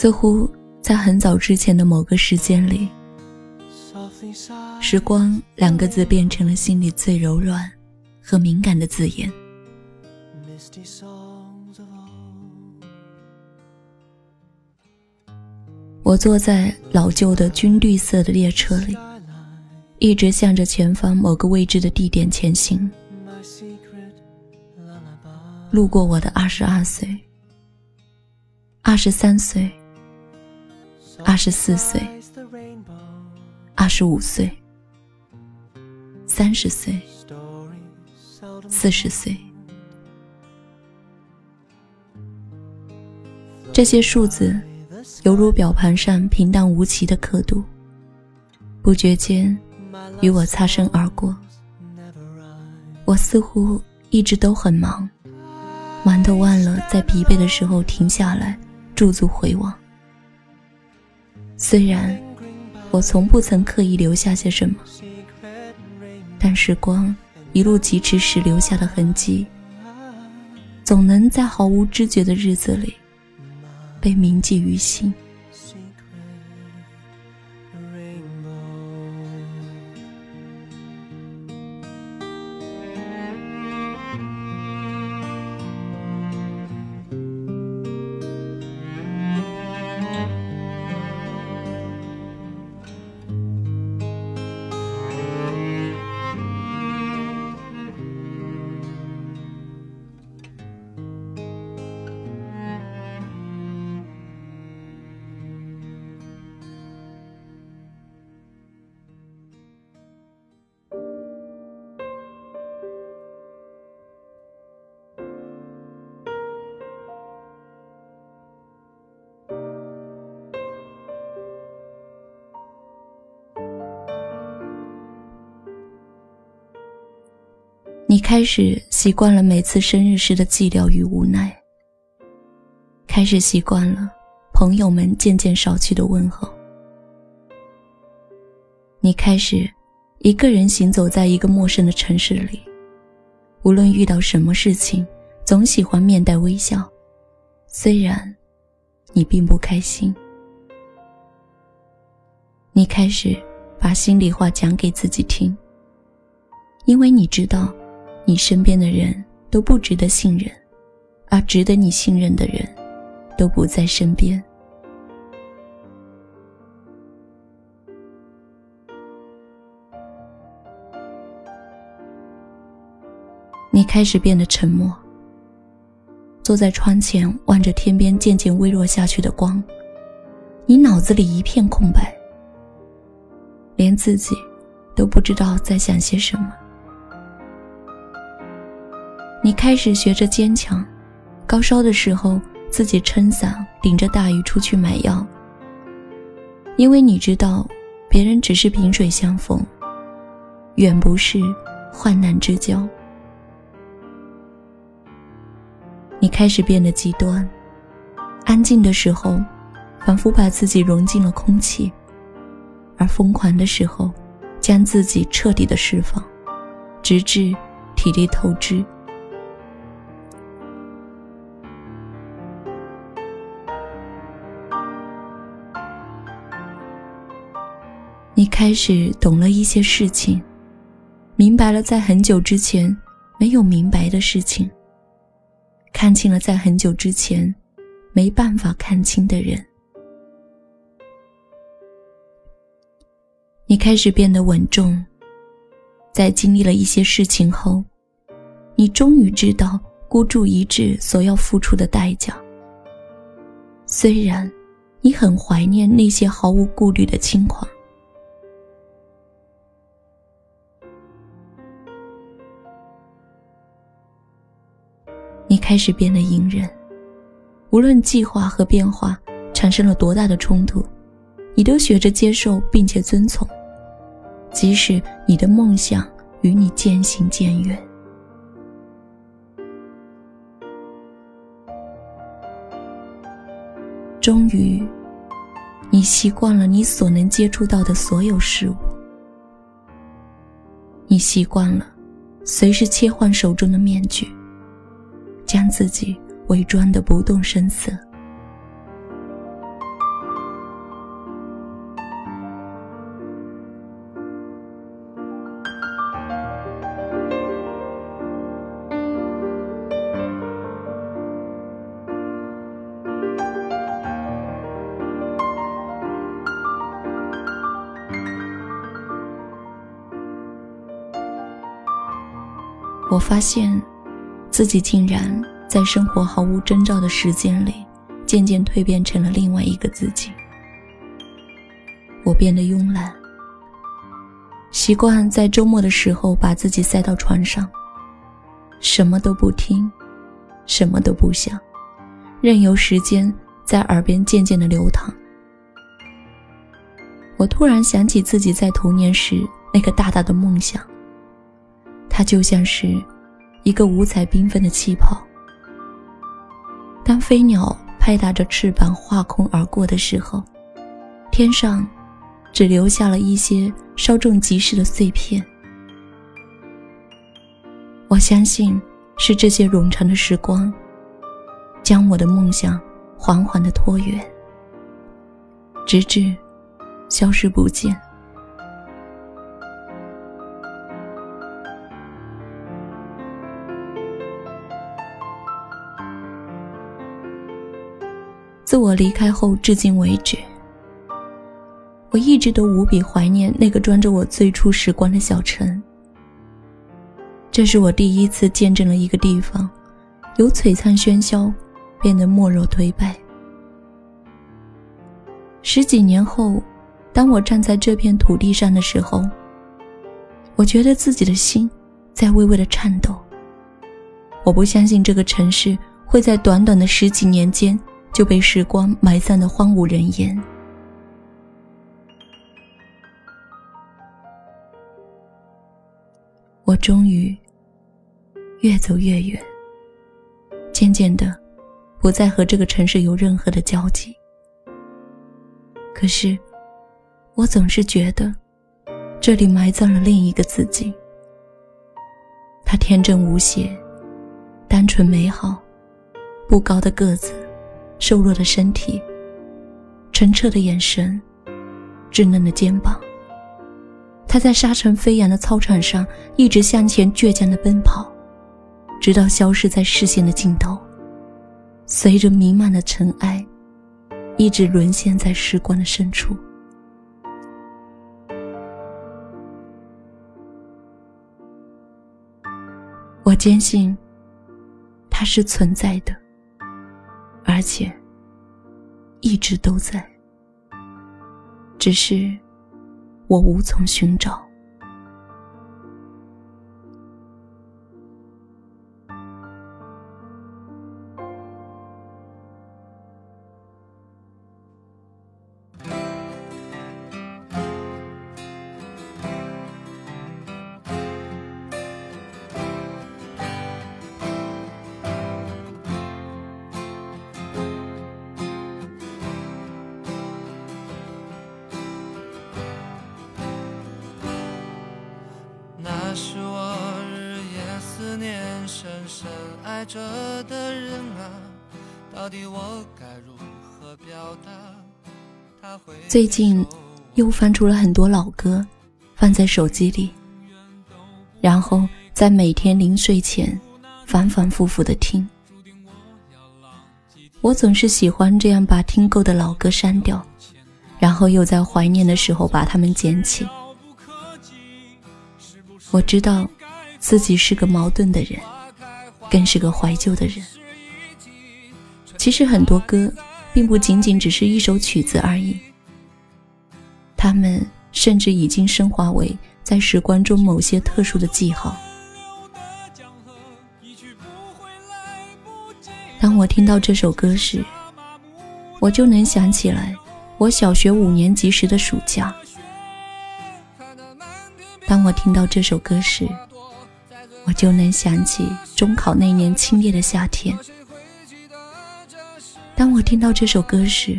似乎在很早之前的某个时间里，时光两个字变成了心里最柔软和敏感的字眼。我坐在老旧的军绿色的列车里，一直向着前方某个未知的地点前行。路过我的二十二岁、二十三岁、二十四岁、二十五岁、三十岁、四十岁，这些数字。犹如表盘上平淡无奇的刻度，不觉间与我擦身而过。我似乎一直都很忙，忙得忘了在疲惫的时候停下来驻足回望。虽然我从不曾刻意留下些什么，但时光一路疾驰时留下的痕迹，总能在毫无知觉的日子里。被铭记于心。开始习惯了每次生日时的寂寥与无奈，开始习惯了朋友们渐渐少去的问候。你开始一个人行走在一个陌生的城市里，无论遇到什么事情，总喜欢面带微笑，虽然你并不开心。你开始把心里话讲给自己听，因为你知道。你身边的人都不值得信任，而值得你信任的人，都不在身边。你开始变得沉默，坐在窗前望着天边渐渐微弱下去的光，你脑子里一片空白，连自己都不知道在想些什么。你开始学着坚强，高烧的时候自己撑伞，顶着大雨出去买药。因为你知道，别人只是萍水相逢，远不是患难之交。你开始变得极端，安静的时候，仿佛把自己融进了空气，而疯狂的时候，将自己彻底的释放，直至体力透支。开始懂了一些事情，明白了在很久之前没有明白的事情，看清了在很久之前没办法看清的人。你开始变得稳重，在经历了一些事情后，你终于知道孤注一掷所要付出的代价。虽然你很怀念那些毫无顾虑的轻狂。开始变得隐忍，无论计划和变化产生了多大的冲突，你都学着接受并且遵从，即使你的梦想与你渐行渐远。终于，你习惯了你所能接触到的所有事物，你习惯了随时切换手中的面具。将自己伪装的不动声色。我发现自己竟然在生活毫无征兆的时间里，渐渐蜕变成了另外一个自己。我变得慵懒，习惯在周末的时候把自己塞到床上，什么都不听，什么都不想，任由时间在耳边渐渐的流淌。我突然想起自己在童年时那个大大的梦想，它就像是一个五彩缤纷的气泡。当飞鸟拍打着翅膀划空而过的时候，天上只留下了一些稍纵即逝的碎片。我相信是这些冗长的时光，将我的梦想缓缓的拖远，直至。消失不见。我离开后，至今为止，我一直都无比怀念那个装着我最初时光的小城。这是我第一次见证了一个地方，由璀璨喧嚣变得没落颓败。十几年后。当我站在这片土地上的时候，我觉得自己的心在微微的颤抖。我不相信这个城市会在短短的十几年间就被时光埋葬的荒无人烟。我终于越走越远，渐渐的，不再和这个城市有任何的交集。可是。我总是觉得，这里埋葬了另一个自己。他天真无邪，单纯美好，不高的个子，瘦弱的身体，澄澈的眼神，稚嫩的肩膀。他在沙尘飞扬的操场上一直向前倔强的奔跑，直到消失在视线的尽头，随着弥漫的尘埃，一直沦陷在时光的深处。我坚信，它是存在的，而且一直都在，只是我无从寻找。是我日夜思念深深爱着的人啊，到底我该如何表达？最近又翻出了很多老歌，放在手机里，然后在每天临睡前反反复复的听。我总是喜欢这样把听够的老歌删掉，然后又在怀念的时候把它们捡起。我知道自己是个矛盾的人。更是个怀旧的人。其实很多歌，并不仅仅只是一首曲子而已，它们甚至已经升华为在时光中某些特殊的记号。当我听到这首歌时，我就能想起来我小学五年级时的暑假。当我听到这首歌时，我就能想起中考那年清冽的夏天。当我听到这首歌时，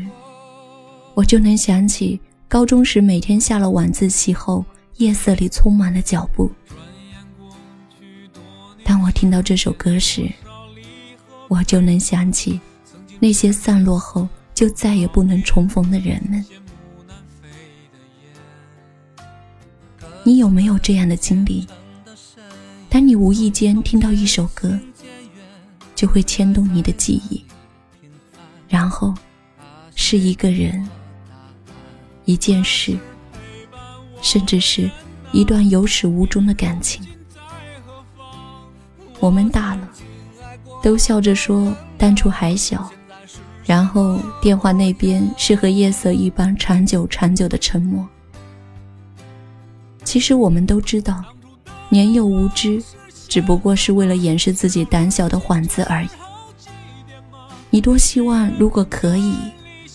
我就能想起高中时每天下了晚自习后，夜色里匆忙的脚步。当我听到这首歌时，我就能想起那些散落后就再也不能重逢的人们。你有没有这样的经历？当你无意间听到一首歌，就会牵动你的记忆，然后是一个人、一件事，甚至是一段有始无终的感情。我们大了，都笑着说当初还小。然后电话那边是和夜色一般长久长久的沉默。其实我们都知道，年幼无知，只不过是为了掩饰自己胆小的幌子而已。你多希望，如果可以，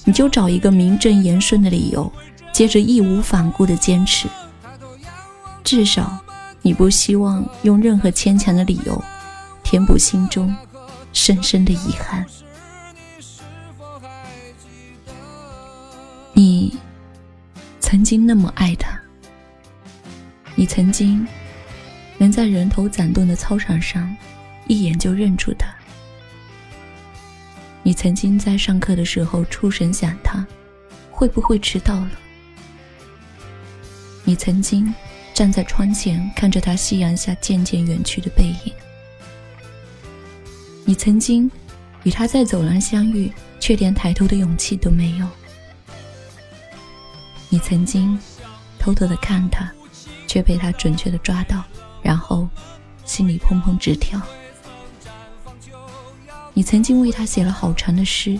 你就找一个名正言顺的理由，接着义无反顾的坚持。至少，你不希望用任何牵强的理由，填补心中深深的遗憾。你曾经那么爱他，你曾经能在人头攒动的操场上一眼就认出他，你曾经在上课的时候出神想他会不会迟到了，你曾经站在窗前看着他夕阳下渐渐远去的背影，你曾经与他在走廊相遇，却连抬头的勇气都没有。你曾经偷偷的看他，却被他准确的抓到，然后心里砰砰直跳。你曾经为他写了好长的诗，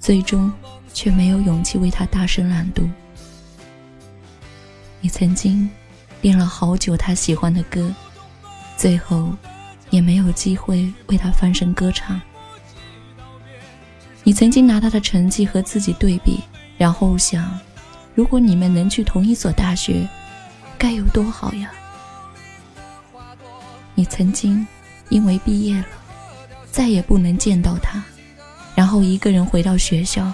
最终却没有勇气为他大声朗读。你曾经练了好久他喜欢的歌，最后也没有机会为他翻声歌唱。你曾经拿他的成绩和自己对比，然后想。如果你们能去同一所大学，该有多好呀！你曾经因为毕业了，再也不能见到他，然后一个人回到学校，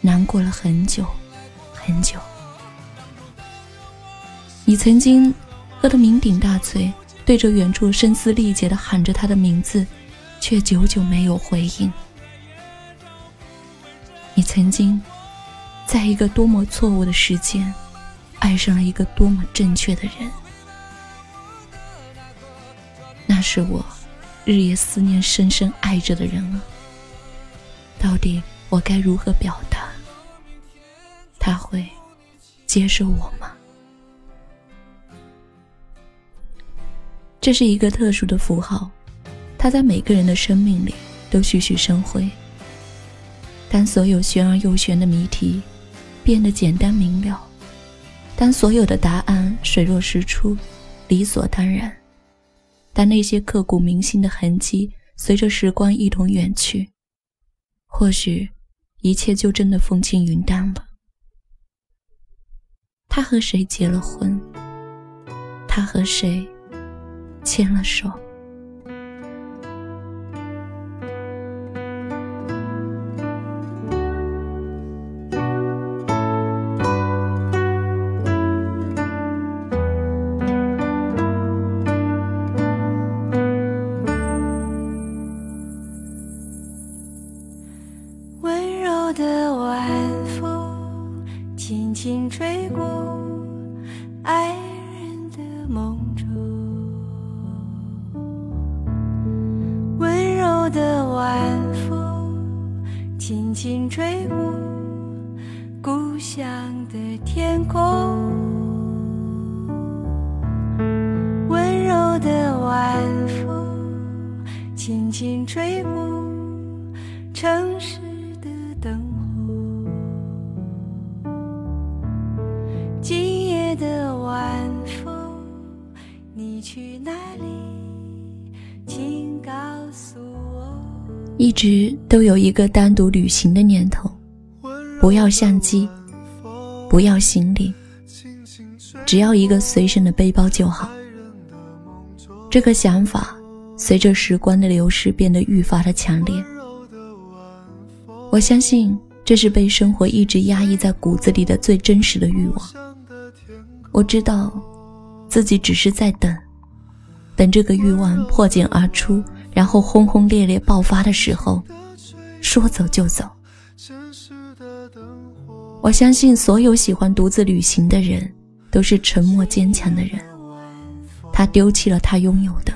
难过了很久很久。你曾经喝得酩酊大醉，对着远处声嘶力竭地喊着他的名字，却久久没有回应。你曾经。在一个多么错误的时间，爱上了一个多么正确的人，那是我日夜思念、深深爱着的人啊！到底我该如何表达？他会接受我吗？这是一个特殊的符号，它在每个人的生命里都栩栩生辉。当所有玄而又玄的谜题。变得简单明了。当所有的答案水落石出，理所当然；当那些刻骨铭心的痕迹随着时光一同远去，或许一切就真的风轻云淡了。他和谁结了婚？他和谁牵了手？去哪里？请告诉我。一直都有一个单独旅行的念头，不要相机，不要行李，只要一个随身的背包就好。这个想法随着时光的流逝变得愈发的强烈。我相信这是被生活一直压抑在骨子里的最真实的欲望。我知道，自己只是在等，等这个欲望破茧而出。然后轰轰烈烈爆发的时候，说走就走。我相信所有喜欢独自旅行的人，都是沉默坚强的人。他丢弃了他拥有的，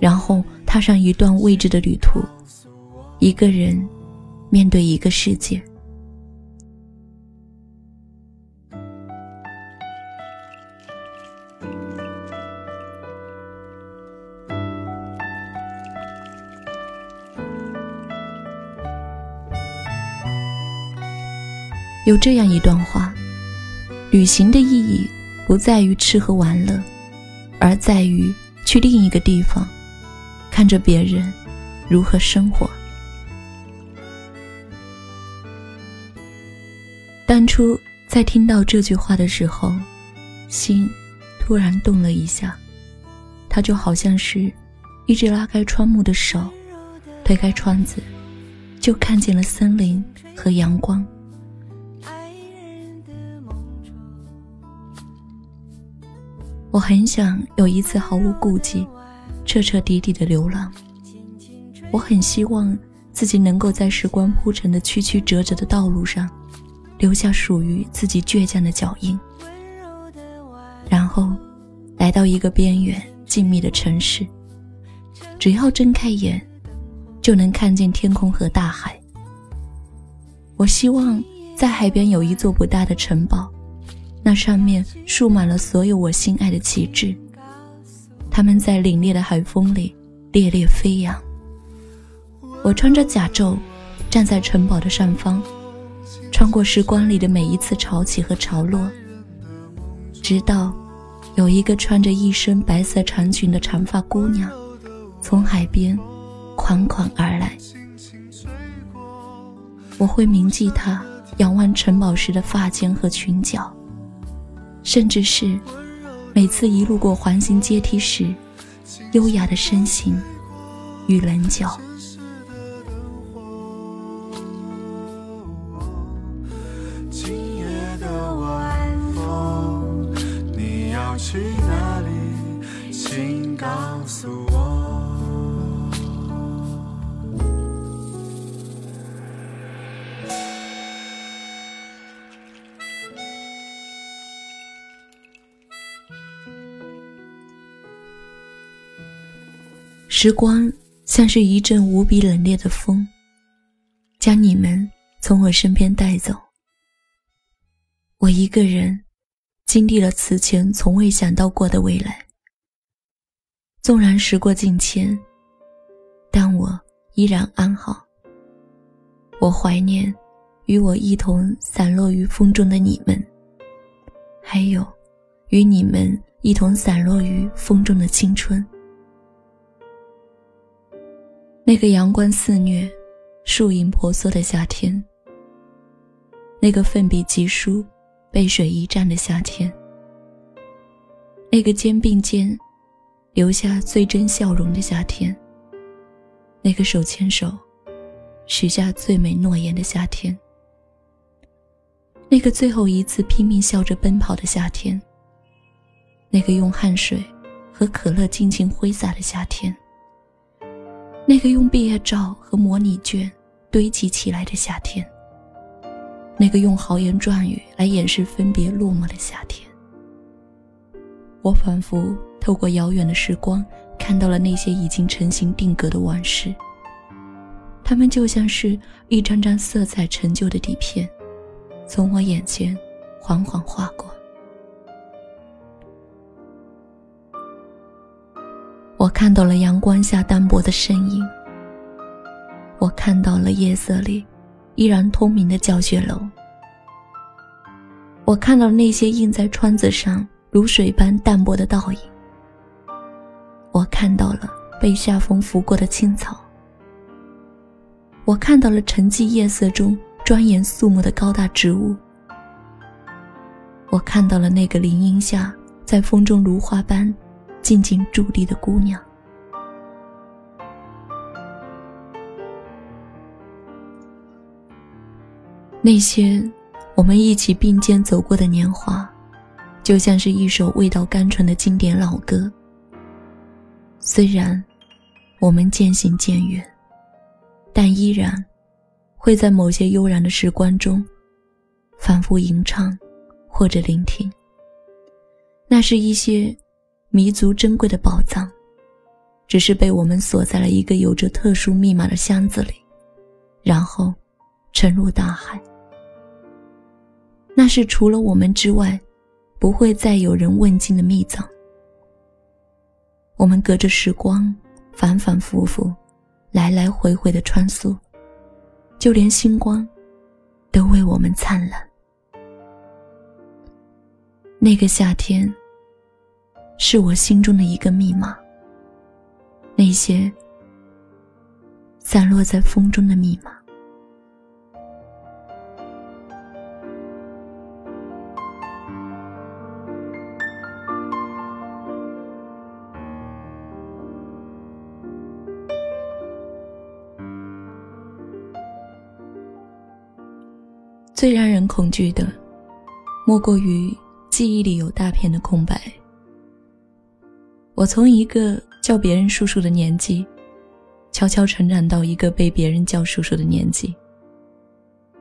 然后踏上一段未知的旅途，一个人面对一个世界。有这样一段话：旅行的意义不在于吃喝玩乐，而在于去另一个地方，看着别人如何生活。当初在听到这句话的时候，心突然动了一下，它就好像是一只拉开窗幕的手，推开窗子，就看见了森林和阳光。我很想有一次毫无顾忌、彻彻底底的流浪。我很希望自己能够在时光铺成的曲曲折折的道路上。留下属于自己倔强的脚印，然后来到一个边缘静谧的城市。只要睁开眼，就能看见天空和大海。我希望在海边有一座不大的城堡，那上面竖满了所有我心爱的旗帜，它们在凛冽的海风里猎猎飞扬。我穿着甲胄，站在城堡的上方。穿过时光里的每一次潮起和潮落，直到有一个穿着一身白色长裙的长发姑娘从海边款款而来，我会铭记她仰望城堡时的发间和裙角，甚至是每次一路过环形阶梯时优雅的身形与棱角。去哪里？请告诉我。时光像是一阵无比冷冽的风，将你们从我身边带走。我一个人。经历了此前从未想到过的未来，纵然时过境迁，但我依然安好。我怀念与我一同散落于风中的你们，还有与你们一同散落于风中的青春。那个阳光肆虐、树影婆娑的夏天，那个奋笔疾书。背水一战的夏天，那个肩并肩，留下最真笑容的夏天，那个手牵手，许下最美诺言的夏天，那个最后一次拼命笑着奔跑的夏天，那个用汗水和可乐尽情挥洒的夏天，那个用毕业照和模拟卷堆积起来的夏天。那个用豪言壮语来掩饰分别落寞的夏天，我仿佛透过遥远的时光，看到了那些已经成型定格的往事。它们就像是一张张色彩陈旧的底片，从我眼前缓缓划过。看到了阳光下单薄的身影，我看到了夜色里。依然通明的教学楼，我看到那些印在窗子上如水般淡薄的倒影。我看到了被夏风拂过的青草。我看到了沉寂夜色中庄严肃穆的高大植物。我看到了那个林荫下在风中如花般静静伫立的姑娘。那些我们一起并肩走过的年华，就像是一首味道甘醇的经典老歌。虽然我们渐行渐远，但依然会在某些悠然的时光中反复吟唱或者聆听。那是一些弥足珍贵的宝藏，只是被我们锁在了一个有着特殊密码的箱子里，然后沉入大海。那是除了我们之外，不会再有人问津的秘藏。我们隔着时光，反反复复，来来回回的穿梭，就连星光，都为我们灿烂。那个夏天，是我心中的一个密码。那些散落在风中的密码。最让人恐惧的，莫过于记忆里有大片的空白。我从一个叫别人叔叔的年纪，悄悄成长到一个被别人叫叔叔的年纪。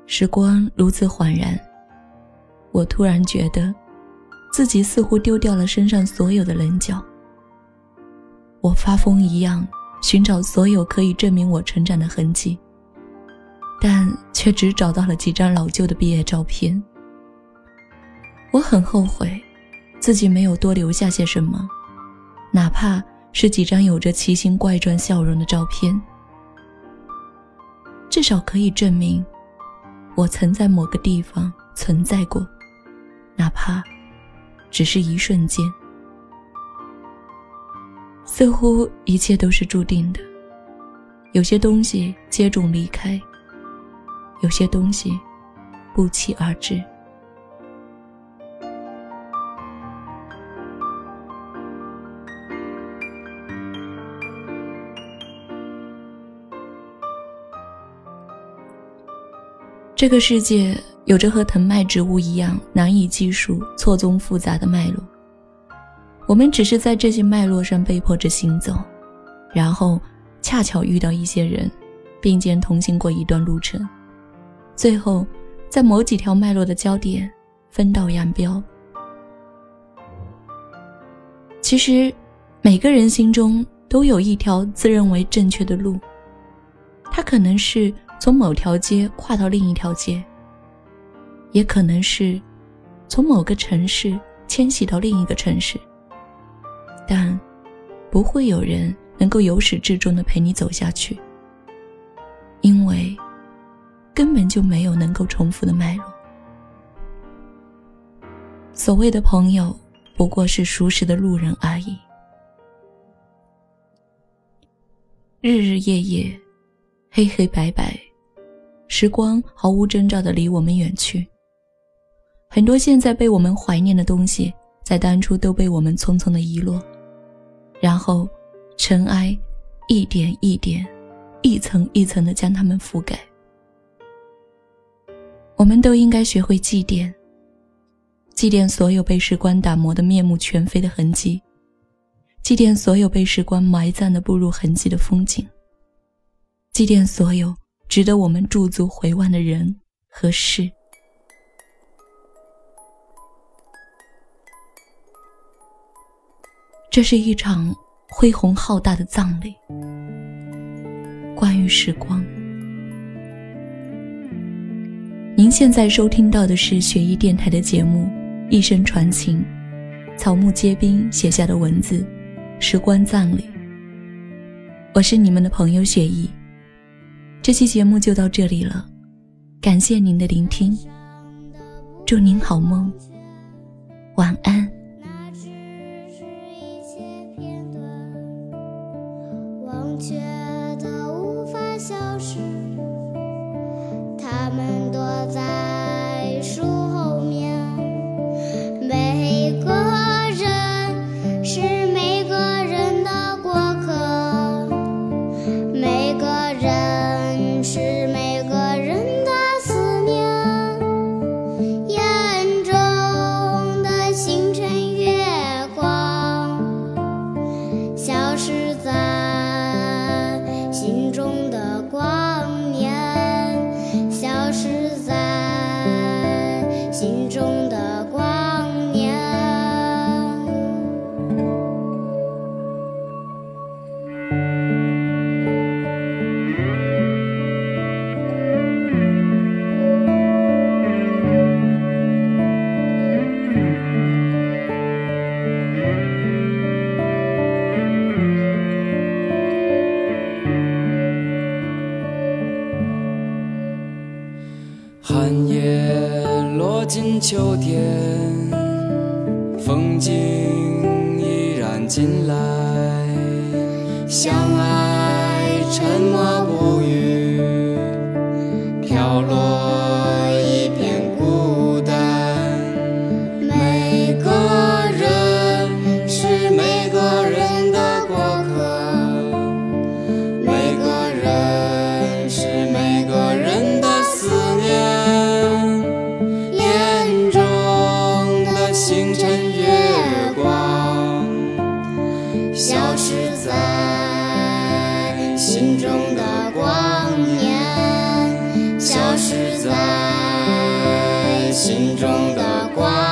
时光如此缓然，我突然觉得，自己似乎丢掉了身上所有的棱角。我发疯一样寻找所有可以证明我成长的痕迹。但却只找到了几张老旧的毕业照片。我很后悔，自己没有多留下些什么，哪怕是几张有着奇形怪状笑容的照片，至少可以证明，我曾在某个地方存在过，哪怕只是一瞬间。似乎一切都是注定的，有些东西接踵离开。有些东西不期而至。这个世界有着和藤蔓植物一样难以计数、错综复杂的脉络，我们只是在这些脉络上被迫着行走，然后恰巧遇到一些人，并肩同行过一段路程。最后，在某几条脉络的交点，分道扬镳。其实，每个人心中都有一条自认为正确的路，它可能是从某条街跨到另一条街，也可能是从某个城市迁徙到另一个城市。但，不会有人能够由始至终的陪你走下去，因为。根本就没有能够重复的脉络。所谓的朋友，不过是熟识的路人而已。日日夜夜，黑黑白白，时光毫无征兆的离我们远去。很多现在被我们怀念的东西，在当初都被我们匆匆的遗落，然后尘埃一点一点，一层一层的将它们覆盖。我们都应该学会祭奠，祭奠所有被时光打磨的面目全非的痕迹，祭奠所有被时光埋葬的不入痕迹的风景，祭奠所有值得我们驻足回望的人和事。这是一场恢宏浩大的葬礼，关于时光。您现在收听到的是雪艺电台的节目《一生传情》，草木皆兵写下的文字，时光葬礼。我是你们的朋友雪艺，这期节目就到这里了，感谢您的聆听，祝您好梦，晚安。寒心中的光年消失在心中的光